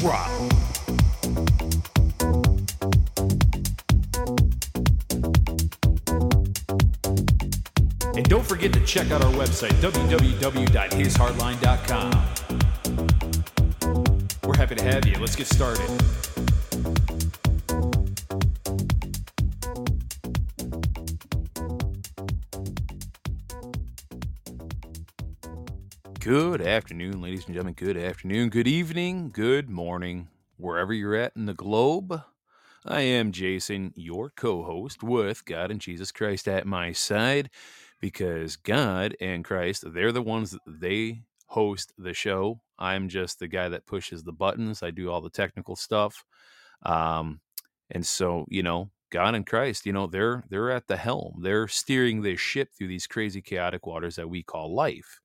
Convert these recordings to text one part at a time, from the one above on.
Drop. And don't forget to check out our website, www.hishardline.com. We're happy to have you. Let's get started. Good afternoon, ladies and gentlemen. Good afternoon, good evening, good morning, wherever you're at in the globe. I am Jason, your co host with God and Jesus Christ at my side because God and Christ, they're the ones that they host the show. I'm just the guy that pushes the buttons, I do all the technical stuff. Um, and so, you know, God and Christ, you know, they're they're at the helm. They're steering this ship through these crazy chaotic waters that we call life.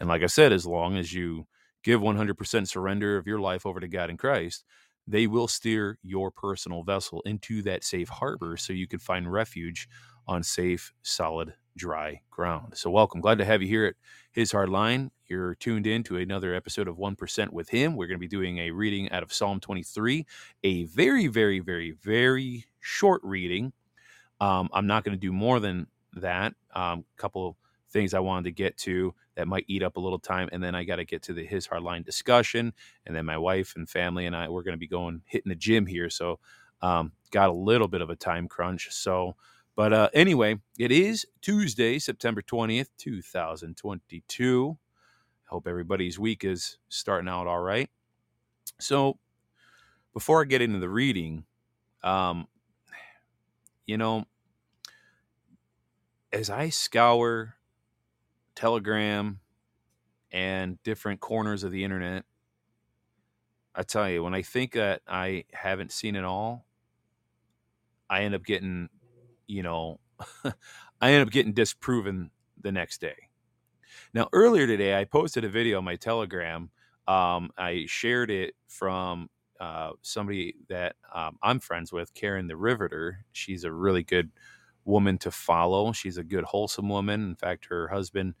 And like I said, as long as you give 100% surrender of your life over to God and Christ, they will steer your personal vessel into that safe harbor so you can find refuge on safe, solid, dry ground. So, welcome. Glad to have you here at His Hard Line. You're tuned in to another episode of 1% with Him. We're going to be doing a reading out of Psalm 23, a very, very, very, very short reading. Um, I'm not going to do more than that. A um, couple things I wanted to get to that might eat up a little time. And then I got to get to the his hardline discussion. And then my wife and family and I, we're going to be going hitting the gym here. So um, got a little bit of a time crunch. So, but uh, anyway, it is Tuesday, September 20th, 2022. Hope everybody's week is starting out all right. So before I get into the reading, um, you know, as I scour Telegram, and different corners of the internet. I tell you, when I think that I haven't seen it all, I end up getting, you know, I end up getting disproven the next day. Now, earlier today, I posted a video on my Telegram. Um, I shared it from uh, somebody that um, I'm friends with, Karen the Riveter. She's a really good woman to follow. She's a good, wholesome woman. In fact, her husband,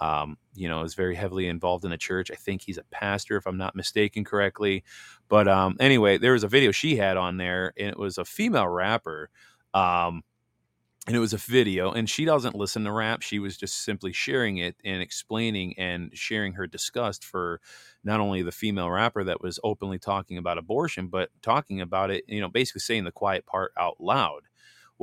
um, you know, is very heavily involved in the church. I think he's a pastor, if I'm not mistaken correctly. But um, anyway, there was a video she had on there, and it was a female rapper. Um, and it was a video, and she doesn't listen to rap. She was just simply sharing it and explaining and sharing her disgust for not only the female rapper that was openly talking about abortion, but talking about it, you know, basically saying the quiet part out loud.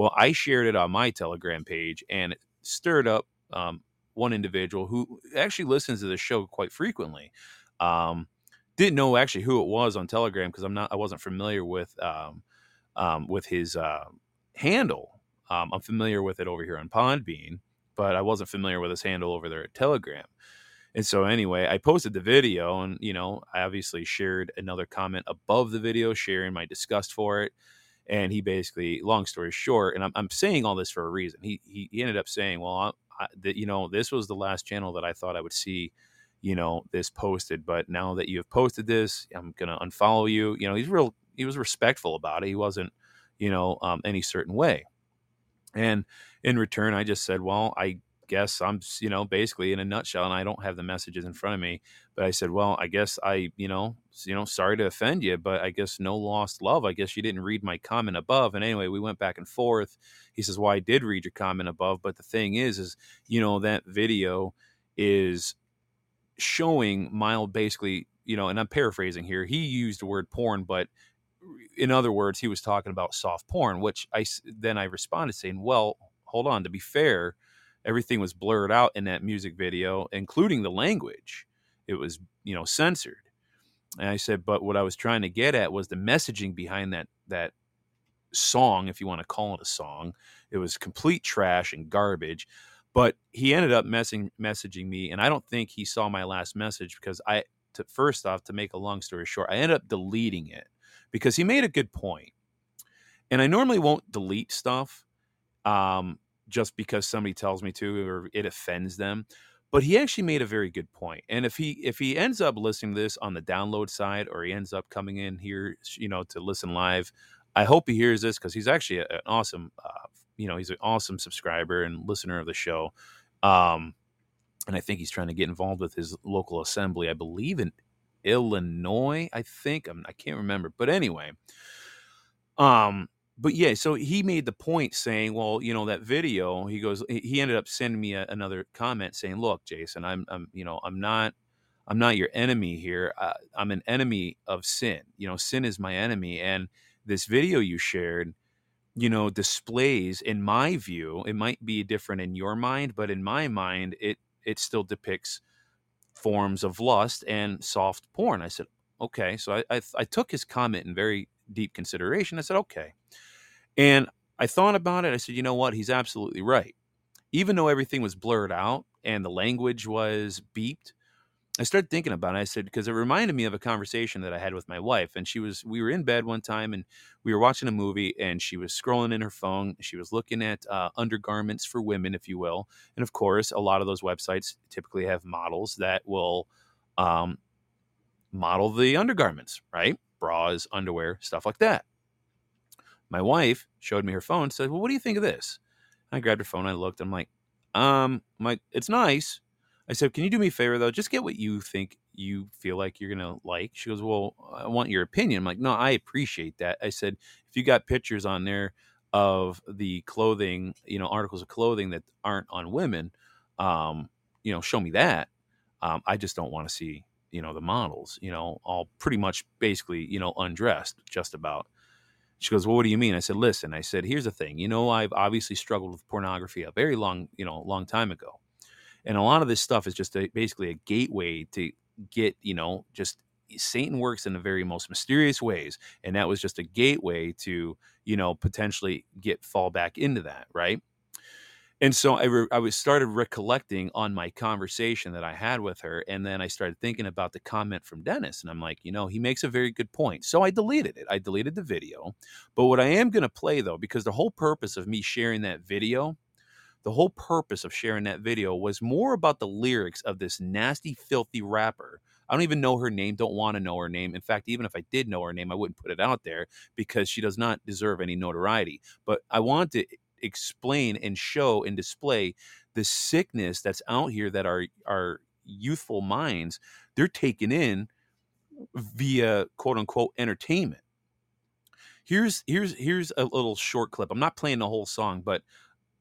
Well, I shared it on my Telegram page and it stirred up um, one individual who actually listens to the show quite frequently. Um, didn't know actually who it was on Telegram because I'm not I wasn't familiar with um, um, with his uh, handle. Um, I'm familiar with it over here on Podbean, but I wasn't familiar with his handle over there at Telegram. And so anyway, I posted the video and you know, I obviously shared another comment above the video sharing my disgust for it and he basically long story short and i'm, I'm saying all this for a reason he, he, he ended up saying well I, I, you know this was the last channel that i thought i would see you know this posted but now that you have posted this i'm gonna unfollow you. You know he's real he was respectful about it he wasn't you know um, any certain way. And in return i just said well i guess I'm, you know, basically in a nutshell, and I don't have the messages in front of me, but I said, well, I guess I, you know, you know, sorry to offend you, but I guess no lost love. I guess you didn't read my comment above. And anyway, we went back and forth. He says, well, I did read your comment above, but the thing is, is, you know, that video is showing mild, basically, you know, and I'm paraphrasing here. He used the word porn, but in other words, he was talking about soft porn, which I then I responded saying, well, hold on, to be fair, everything was blurred out in that music video, including the language. It was, you know, censored. And I said, but what I was trying to get at was the messaging behind that that song, if you want to call it a song. It was complete trash and garbage. But he ended up messing messaging me, and I don't think he saw my last message because I to first off, to make a long story short, I ended up deleting it because he made a good point. And I normally won't delete stuff um, just because somebody tells me to or it offends them. But he actually made a very good point. And if he if he ends up listening to this on the download side or he ends up coming in here, you know, to listen live, I hope he hears this because he's actually an awesome, uh, you know, he's an awesome subscriber and listener of the show. Um, and I think he's trying to get involved with his local assembly. I believe in Illinois. I think I'm, I can't remember, but anyway, um, but yeah, so he made the point saying, well, you know, that video, he goes, he ended up sending me a, another comment saying, look, Jason, I'm, I'm, you know, I'm not, I'm not your enemy here. Uh, I'm an enemy of sin. You know, sin is my enemy. And this video you shared, you know, displays, in my view, it might be different in your mind, but in my mind, it, it still depicts forms of lust and soft porn. I said, okay. So I, I, I took his comment in very deep consideration. I said, okay. And I thought about it. I said, you know what? He's absolutely right. Even though everything was blurred out and the language was beeped, I started thinking about it. I said, because it reminded me of a conversation that I had with my wife. And she was, we were in bed one time and we were watching a movie and she was scrolling in her phone. She was looking at uh, undergarments for women, if you will. And of course, a lot of those websites typically have models that will um, model the undergarments, right? Bras, underwear, stuff like that. My wife showed me her phone, said, Well, what do you think of this? I grabbed her phone, I looked, I'm like, um, I'm like, it's nice. I said, Can you do me a favor though? Just get what you think you feel like you're gonna like. She goes, Well, I want your opinion. I'm like, No, I appreciate that. I said, if you got pictures on there of the clothing, you know, articles of clothing that aren't on women, um, you know, show me that. Um, I just don't want to see, you know, the models, you know, all pretty much basically, you know, undressed, just about. She goes, Well, what do you mean? I said, Listen, I said, Here's the thing. You know, I've obviously struggled with pornography a very long, you know, long time ago. And a lot of this stuff is just a, basically a gateway to get, you know, just eh, Satan works in the very most mysterious ways. And that was just a gateway to, you know, potentially get fall back into that. Right and so I, re- I was started recollecting on my conversation that I had with her, and then I started thinking about the comment from Dennis, and I'm like, you know, he makes a very good point. So I deleted it. I deleted the video, but what I am going to play though, because the whole purpose of me sharing that video, the whole purpose of sharing that video was more about the lyrics of this nasty, filthy rapper. I don't even know her name, don't want to know her name. In fact, even if I did know her name, I wouldn't put it out there because she does not deserve any notoriety. But I want to explain and show and display the sickness that's out here that our our youthful minds they're taking in via quote unquote entertainment. Here's here's here's a little short clip. I'm not playing the whole song, but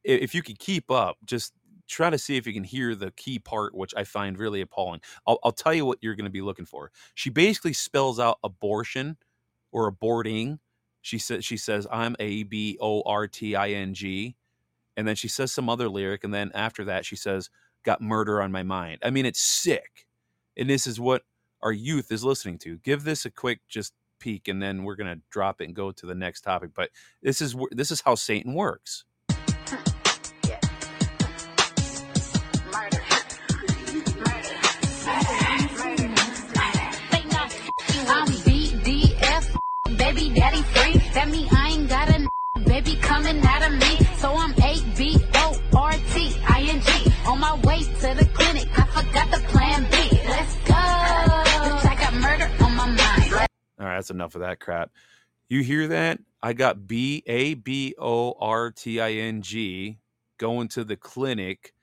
if you could keep up, just try to see if you can hear the key part, which I find really appalling. I'll, I'll tell you what you're going to be looking for. She basically spells out abortion or aborting she says she says I'm A B O R T I N G, and then she says some other lyric, and then after that she says got murder on my mind. I mean, it's sick, and this is what our youth is listening to. Give this a quick just peek, and then we're gonna drop it and go to the next topic. But this is this is how Satan works. That mean I ain't got a baby coming out of me. So I'm A B O R T I N G. On my way to the clinic, I forgot the plan B. Let's go. I got murder on my mind. All right, that's enough of that crap. You hear that? I got B A B O R T I N G going to the clinic,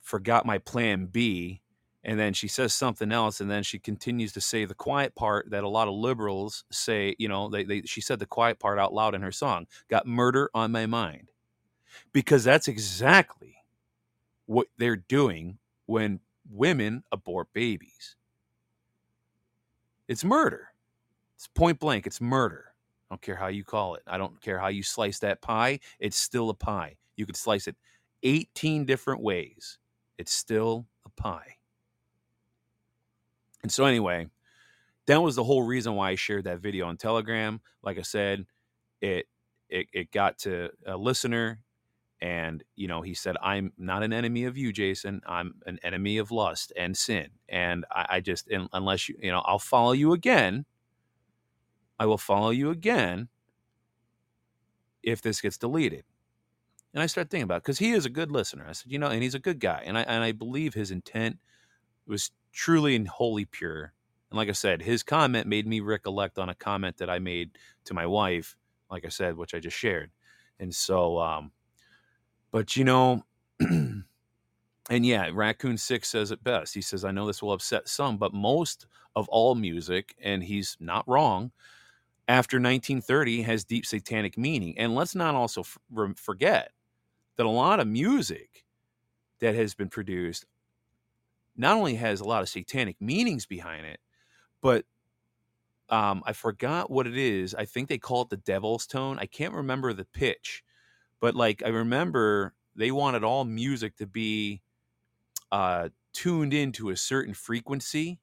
forgot my plan B and then she says something else and then she continues to say the quiet part that a lot of liberals say you know they, they she said the quiet part out loud in her song got murder on my mind. Because that's exactly what they're doing when women abort babies. It's murder. It's point blank it's murder. I don't care how you call it. I don't care how you slice that pie it's still a pie. You could slice it 18 different ways. It's still a pie and so, anyway, that was the whole reason why I shared that video on Telegram. Like I said, it it, it got to a listener, And, you know, he said, I'm not an enemy of you, Jason. I'm an enemy of lust and sin. And I, I just, unless you, you know, I'll follow you again. I will follow you again if this gets deleted. And I started thinking about because he is a good listener. I said, you know, and he's a good guy. And I, and I believe his intent was truly and wholly pure. And like I said, his comment made me recollect on a comment that I made to my wife, like I said, which I just shared. And so, um, but you know, and yeah, Raccoon Six says it best. He says, I know this will upset some, but most of all music, and he's not wrong, after 1930 has deep satanic meaning. And let's not also f- forget that a lot of music that has been produced not only has a lot of satanic meanings behind it, but um, I forgot what it is. I think they call it the devil's tone. I can't remember the pitch, but like I remember they wanted all music to be uh, tuned into a certain frequency,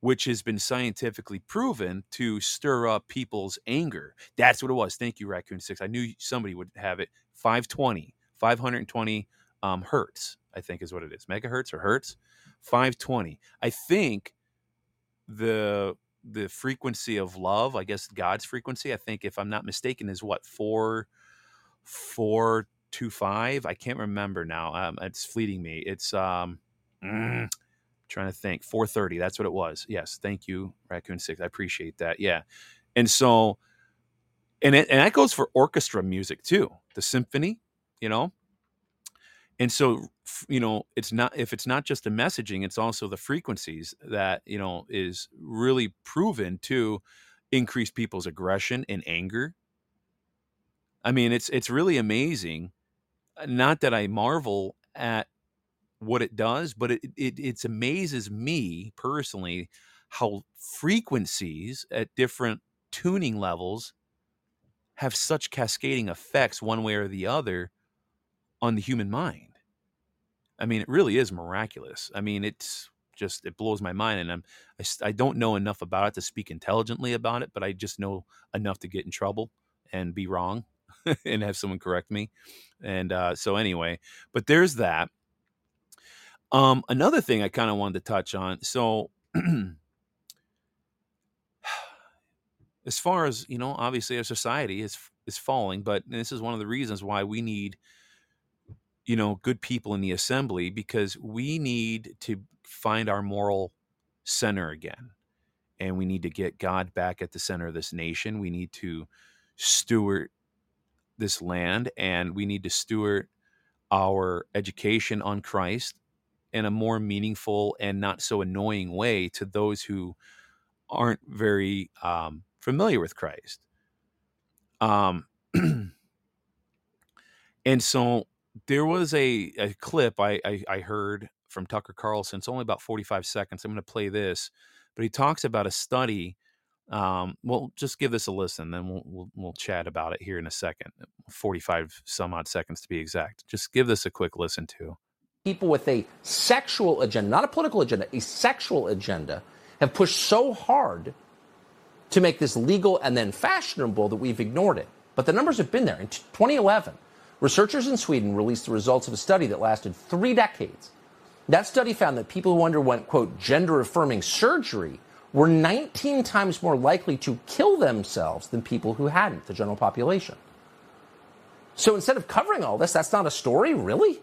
which has been scientifically proven to stir up people's anger. That's what it was. Thank you, Raccoon Six. I knew somebody would have it. 520, 520 um, hertz, I think is what it is. Megahertz or hertz? 520. I think the the frequency of love, I guess God's frequency, I think if I'm not mistaken, is what four four two five. I can't remember now. Um, it's fleeting me. It's um mm, trying to think. Four thirty. That's what it was. Yes. Thank you, Raccoon Six. I appreciate that. Yeah. And so, and it, and that goes for orchestra music too. The symphony, you know, and so you know it's not if it's not just the messaging it's also the frequencies that you know is really proven to increase people's aggression and anger. I mean it's it's really amazing. Uh, not that i marvel at what it does but it it it amazes me personally how frequencies at different tuning levels have such cascading effects one way or the other on the human mind I mean, it really is miraculous. I mean, it's just it blows my mind, and I'm I, I don't know enough about it to speak intelligently about it, but I just know enough to get in trouble and be wrong and have someone correct me. And uh, so anyway, but there's that. Um, another thing I kind of wanted to touch on. So as far as you know, obviously our society is is falling, but this is one of the reasons why we need you know, good people in the assembly because we need to find our moral center again. And we need to get God back at the center of this nation. We need to steward this land and we need to steward our education on Christ in a more meaningful and not so annoying way to those who aren't very um, familiar with Christ. Um, and so there was a, a clip I, I, I heard from Tucker Carlson. It's only about 45 seconds. I'm going to play this, but he talks about a study. Um, well, just give this a listen, then we'll, we'll, we'll chat about it here in a second. 45 some odd seconds to be exact. Just give this a quick listen to. People with a sexual agenda, not a political agenda, a sexual agenda, have pushed so hard to make this legal and then fashionable that we've ignored it. But the numbers have been there. In 2011, Researchers in Sweden released the results of a study that lasted three decades. That study found that people who underwent, quote, gender affirming surgery were 19 times more likely to kill themselves than people who hadn't, the general population. So instead of covering all this, that's not a story, really?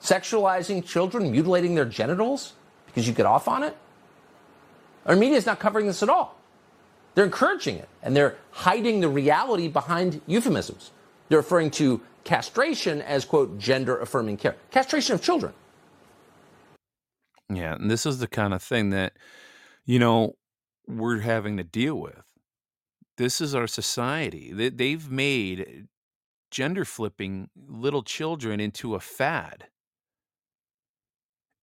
Sexualizing children, mutilating their genitals because you get off on it? Our media is not covering this at all. They're encouraging it, and they're hiding the reality behind euphemisms. They're referring to castration as, quote, gender affirming care. Castration of children. Yeah. And this is the kind of thing that, you know, we're having to deal with. This is our society. They've made gender flipping little children into a fad.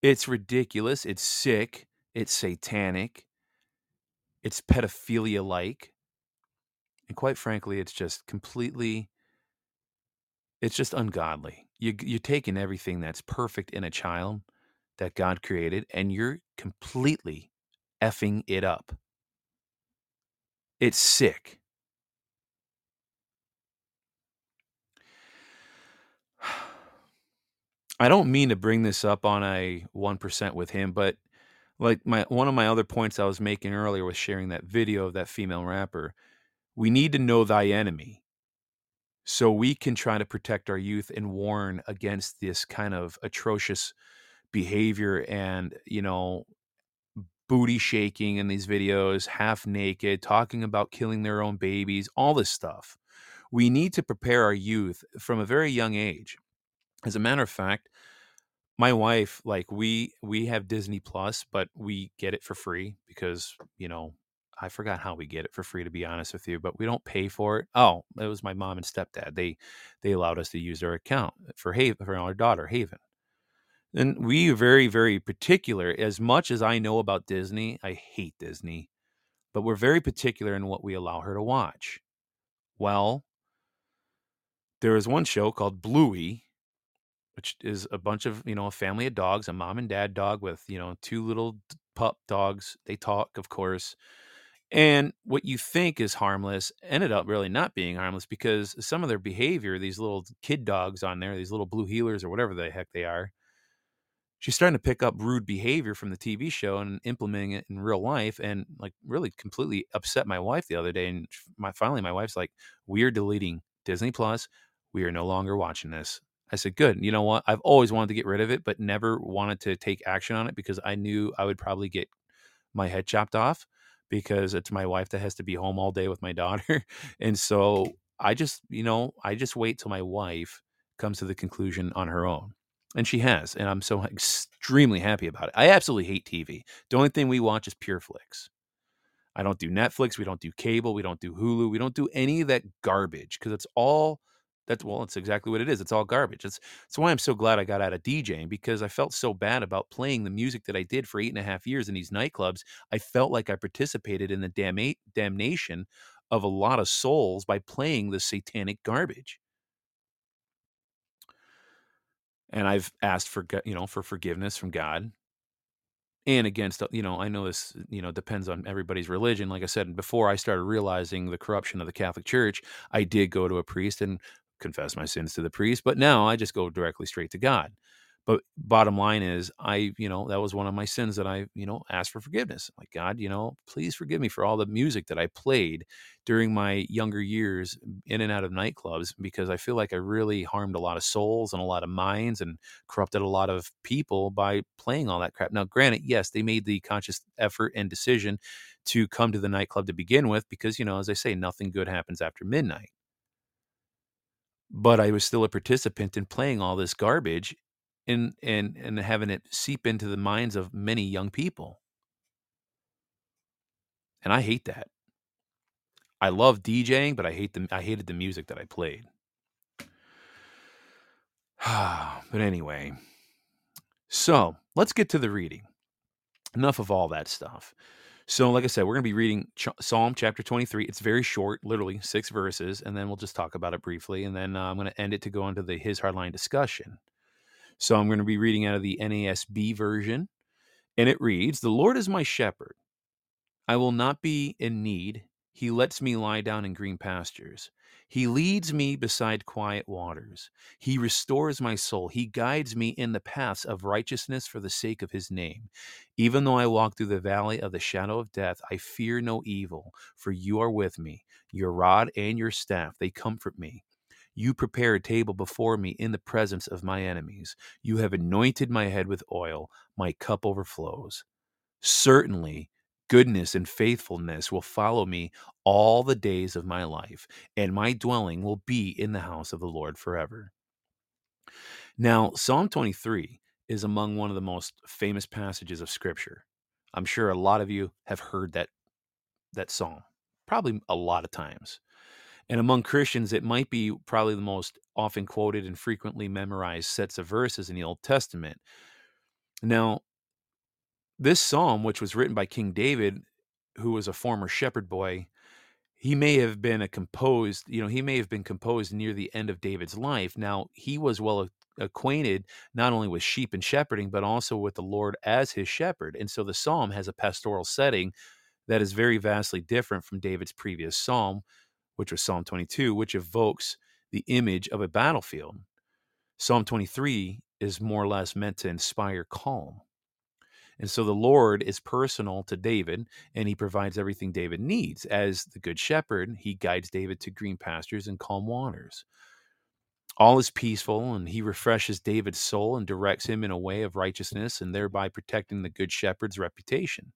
It's ridiculous. It's sick. It's satanic. It's pedophilia like. And quite frankly, it's just completely it's just ungodly. You you're taking everything that's perfect in a child that God created and you're completely effing it up. It's sick. I don't mean to bring this up on a 1% with him, but like my one of my other points I was making earlier was sharing that video of that female rapper. We need to know thy enemy so we can try to protect our youth and warn against this kind of atrocious behavior and, you know, booty shaking in these videos, half naked, talking about killing their own babies, all this stuff. We need to prepare our youth from a very young age. As a matter of fact, my wife like we we have Disney Plus, but we get it for free because, you know, I forgot how we get it for free to be honest with you, but we don't pay for it. Oh, it was my mom and stepdad. They they allowed us to use their account for Haven for our daughter Haven. And we are very very particular as much as I know about Disney, I hate Disney, but we're very particular in what we allow her to watch. Well, there is one show called Bluey which is a bunch of you know a family of dogs, a mom and dad dog with you know two little pup dogs. They talk, of course, and what you think is harmless ended up really not being harmless because some of their behavior, these little kid dogs on there, these little blue heelers or whatever the heck they are, she's starting to pick up rude behavior from the TV show and implementing it in real life, and like really completely upset my wife the other day. And my finally, my wife's like, "We are deleting Disney Plus. We are no longer watching this." I said, good. You know what? I've always wanted to get rid of it, but never wanted to take action on it because I knew I would probably get my head chopped off because it's my wife that has to be home all day with my daughter. And so I just, you know, I just wait till my wife comes to the conclusion on her own. And she has. And I'm so extremely happy about it. I absolutely hate TV. The only thing we watch is Pure Flix. I don't do Netflix. We don't do cable. We don't do Hulu. We don't do any of that garbage because it's all that's well, it's exactly what it is. It's all garbage. It's that's why I'm so glad I got out of DJing because I felt so bad about playing the music that I did for eight and a half years in these nightclubs. I felt like I participated in the damn- damnation of a lot of souls by playing the satanic garbage. And I've asked for you know for forgiveness from God and against uh, you know i know this you know depends on everybody's religion like i said before i started realizing the corruption of the catholic church i did go to a priest and confess my sins to the priest, but now I just go directly straight to God. But bottom line is, I, you know, that was one of my sins that I, you know, asked for forgiveness. Like, God, you know, please forgive me for all the music that I played during my younger years in and out of nightclubs because I feel like I really harmed a lot of souls and a lot of minds and corrupted a lot of people by playing all that crap. Now, granted, yes, they made the conscious effort and decision to come to the nightclub to begin with because, you know, as I say, nothing good happens after midnight but I was still a participant in playing all this garbage and and and having it seep into the minds of many young people. And I hate that. I love DJing, but I hate the I hated the music that I played. but anyway, so let's get to the reading. Enough of all that stuff. So, like I said, we're going to be reading Ch- Psalm chapter 23. It's very short, literally six verses, and then we'll just talk about it briefly. And then uh, I'm going to end it to go into the His Hardline discussion. So, I'm going to be reading out of the NASB version, and it reads The Lord is my shepherd. I will not be in need. He lets me lie down in green pastures. He leads me beside quiet waters. He restores my soul. He guides me in the paths of righteousness for the sake of his name. Even though I walk through the valley of the shadow of death, I fear no evil, for you are with me. Your rod and your staff, they comfort me. You prepare a table before me in the presence of my enemies. You have anointed my head with oil. My cup overflows. Certainly, goodness and faithfulness will follow me all the days of my life, and my dwelling will be in the house of the Lord forever. Now, Psalm 23 is among one of the most famous passages of scripture. I'm sure a lot of you have heard that that psalm, probably a lot of times. And among Christians, it might be probably the most often quoted and frequently memorized sets of verses in the Old Testament. Now, this psalm, which was written by King David, who was a former shepherd boy, he may have been a composed, you know, he may have been composed near the end of David's life. Now, he was well acquainted not only with sheep and shepherding, but also with the Lord as his shepherd. And so the psalm has a pastoral setting that is very vastly different from David's previous psalm, which was Psalm 22, which evokes the image of a battlefield. Psalm 23 is more or less meant to inspire calm. And so the Lord is personal to David and he provides everything David needs. As the good shepherd, he guides David to green pastures and calm waters. All is peaceful and he refreshes David's soul and directs him in a way of righteousness and thereby protecting the good shepherd's reputation.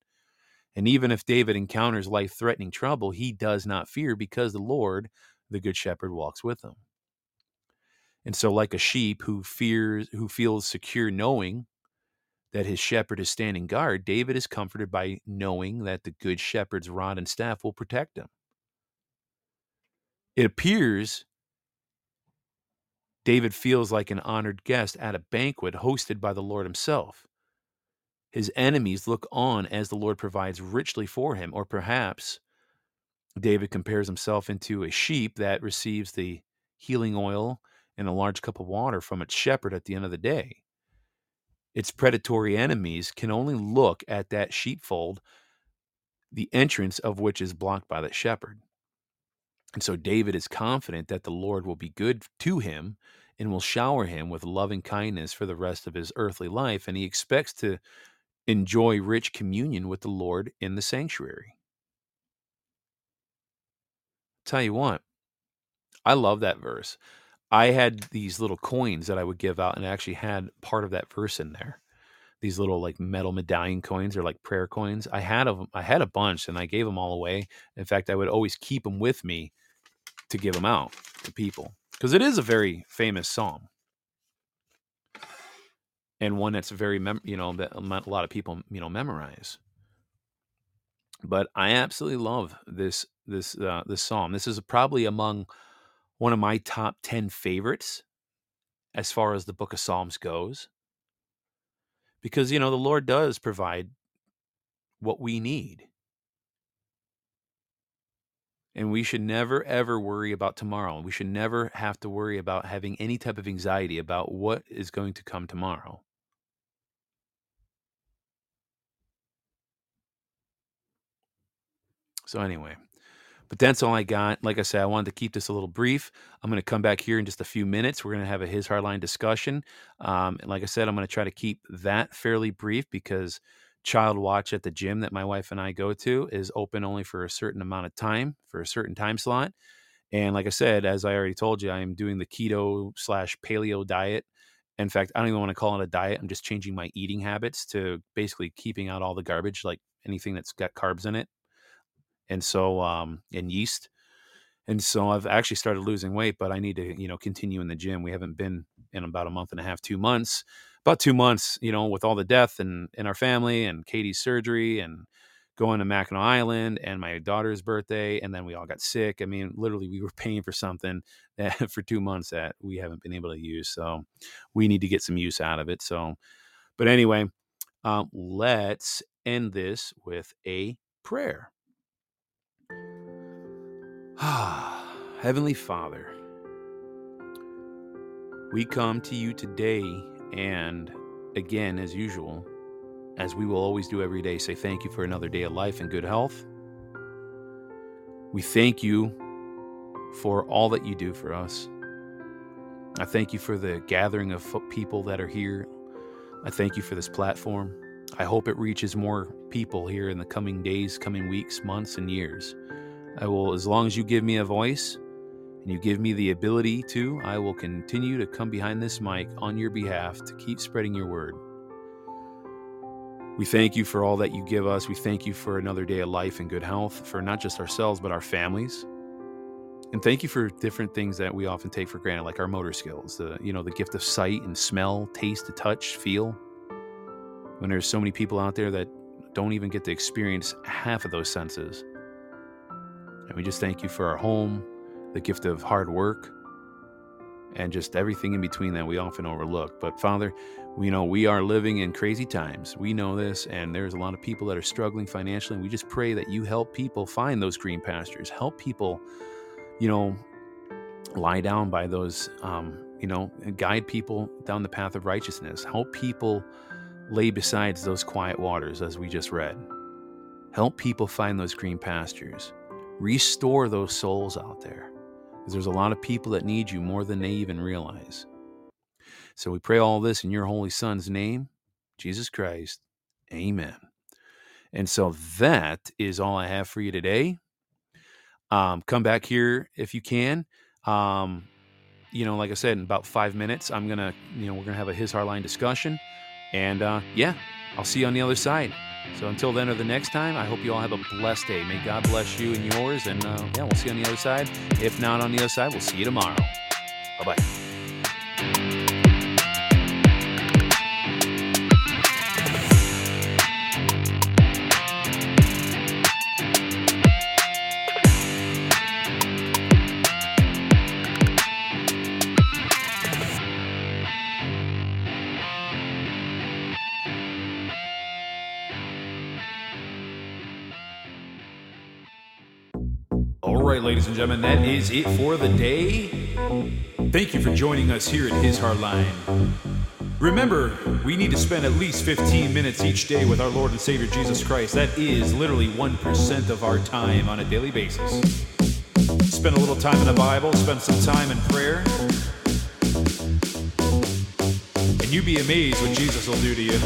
And even if David encounters life threatening trouble, he does not fear because the Lord, the good shepherd, walks with him. And so, like a sheep who fears, who feels secure knowing that his shepherd is standing guard, David is comforted by knowing that the good shepherd's rod and staff will protect him. It appears David feels like an honored guest at a banquet hosted by the Lord himself. His enemies look on as the Lord provides richly for him, or perhaps David compares himself into a sheep that receives the healing oil and a large cup of water from its shepherd at the end of the day its predatory enemies can only look at that sheepfold, the entrance of which is blocked by the shepherd. And so David is confident that the Lord will be good to him and will shower him with loving kindness for the rest of his earthly life. And he expects to enjoy rich communion with the Lord in the sanctuary. Tell you what, I love that verse. I had these little coins that I would give out and I actually had part of that verse in there. These little like metal medallion coins or like prayer coins. I had of I had a bunch and I gave them all away. In fact, I would always keep them with me to give them out to people because it is a very famous psalm and one that's very mem- you know that a lot of people you know memorize. But I absolutely love this this uh, this psalm. This is probably among one of my top 10 favorites as far as the book of Psalms goes. Because, you know, the Lord does provide what we need. And we should never, ever worry about tomorrow. We should never have to worry about having any type of anxiety about what is going to come tomorrow. So, anyway, but that's all I got. Like I said, I wanted to keep this a little brief. I'm going to come back here in just a few minutes. We're going to have a his hardline discussion. Um, and like I said, I'm going to try to keep that fairly brief because child watch at the gym that my wife and I go to is open only for a certain amount of time for a certain time slot. And like I said, as I already told you, I am doing the keto slash paleo diet. In fact, I don't even want to call it a diet. I'm just changing my eating habits to basically keeping out all the garbage, like anything that's got carbs in it and so um, and yeast. And so I've actually started losing weight, but I need to, you know, continue in the gym. We haven't been in about a month and a half, two months, about two months, you know, with all the death and in our family and Katie's surgery and going to Mackinac Island and my daughter's birthday. And then we all got sick. I mean, literally we were paying for something that, for two months that we haven't been able to use. So we need to get some use out of it. So, but anyway, um, let's end this with a prayer. Heavenly Father, we come to you today and again, as usual, as we will always do every day, say thank you for another day of life and good health. We thank you for all that you do for us. I thank you for the gathering of people that are here. I thank you for this platform. I hope it reaches more people here in the coming days, coming weeks, months, and years. I will, as long as you give me a voice and you give me the ability to, I will continue to come behind this mic on your behalf to keep spreading your word. We thank you for all that you give us. We thank you for another day of life and good health for not just ourselves, but our families. And thank you for different things that we often take for granted, like our motor skills, the you know, the gift of sight and smell, taste, to touch, feel. When there's so many people out there that don't even get to experience half of those senses. And we just thank you for our home, the gift of hard work, and just everything in between that we often overlook. But Father, we know we are living in crazy times. We know this, and there's a lot of people that are struggling financially. And we just pray that you help people find those green pastures, help people, you know, lie down by those, um, you know, guide people down the path of righteousness, help people lay beside those quiet waters, as we just read. Help people find those green pastures. Restore those souls out there because there's a lot of people that need you more than they even realize. So we pray all this in your holy son's name, Jesus Christ. Amen. And so that is all I have for you today. Um, come back here if you can. Um, you know, like I said, in about five minutes, I'm gonna, you know, we're gonna have a his hardline discussion, and uh, yeah, I'll see you on the other side. So until then or the next time, I hope you all have a blessed day. May God bless you and yours, and uh, yeah, we'll see you on the other side. If not on the other side, we'll see you tomorrow. Bye bye. And gentlemen, that is it for the day. Thank you for joining us here at His Hardline. Remember, we need to spend at least 15 minutes each day with our Lord and Savior Jesus Christ. That is literally 1% of our time on a daily basis. Spend a little time in the Bible, spend some time in prayer, and you'd be amazed what Jesus will do to you.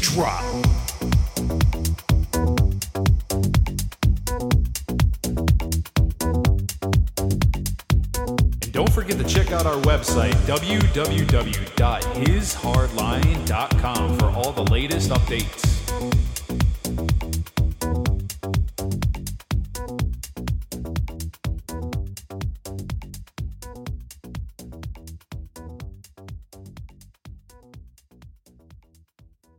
Drop. Our website, www.hishardline.com, for all the latest updates.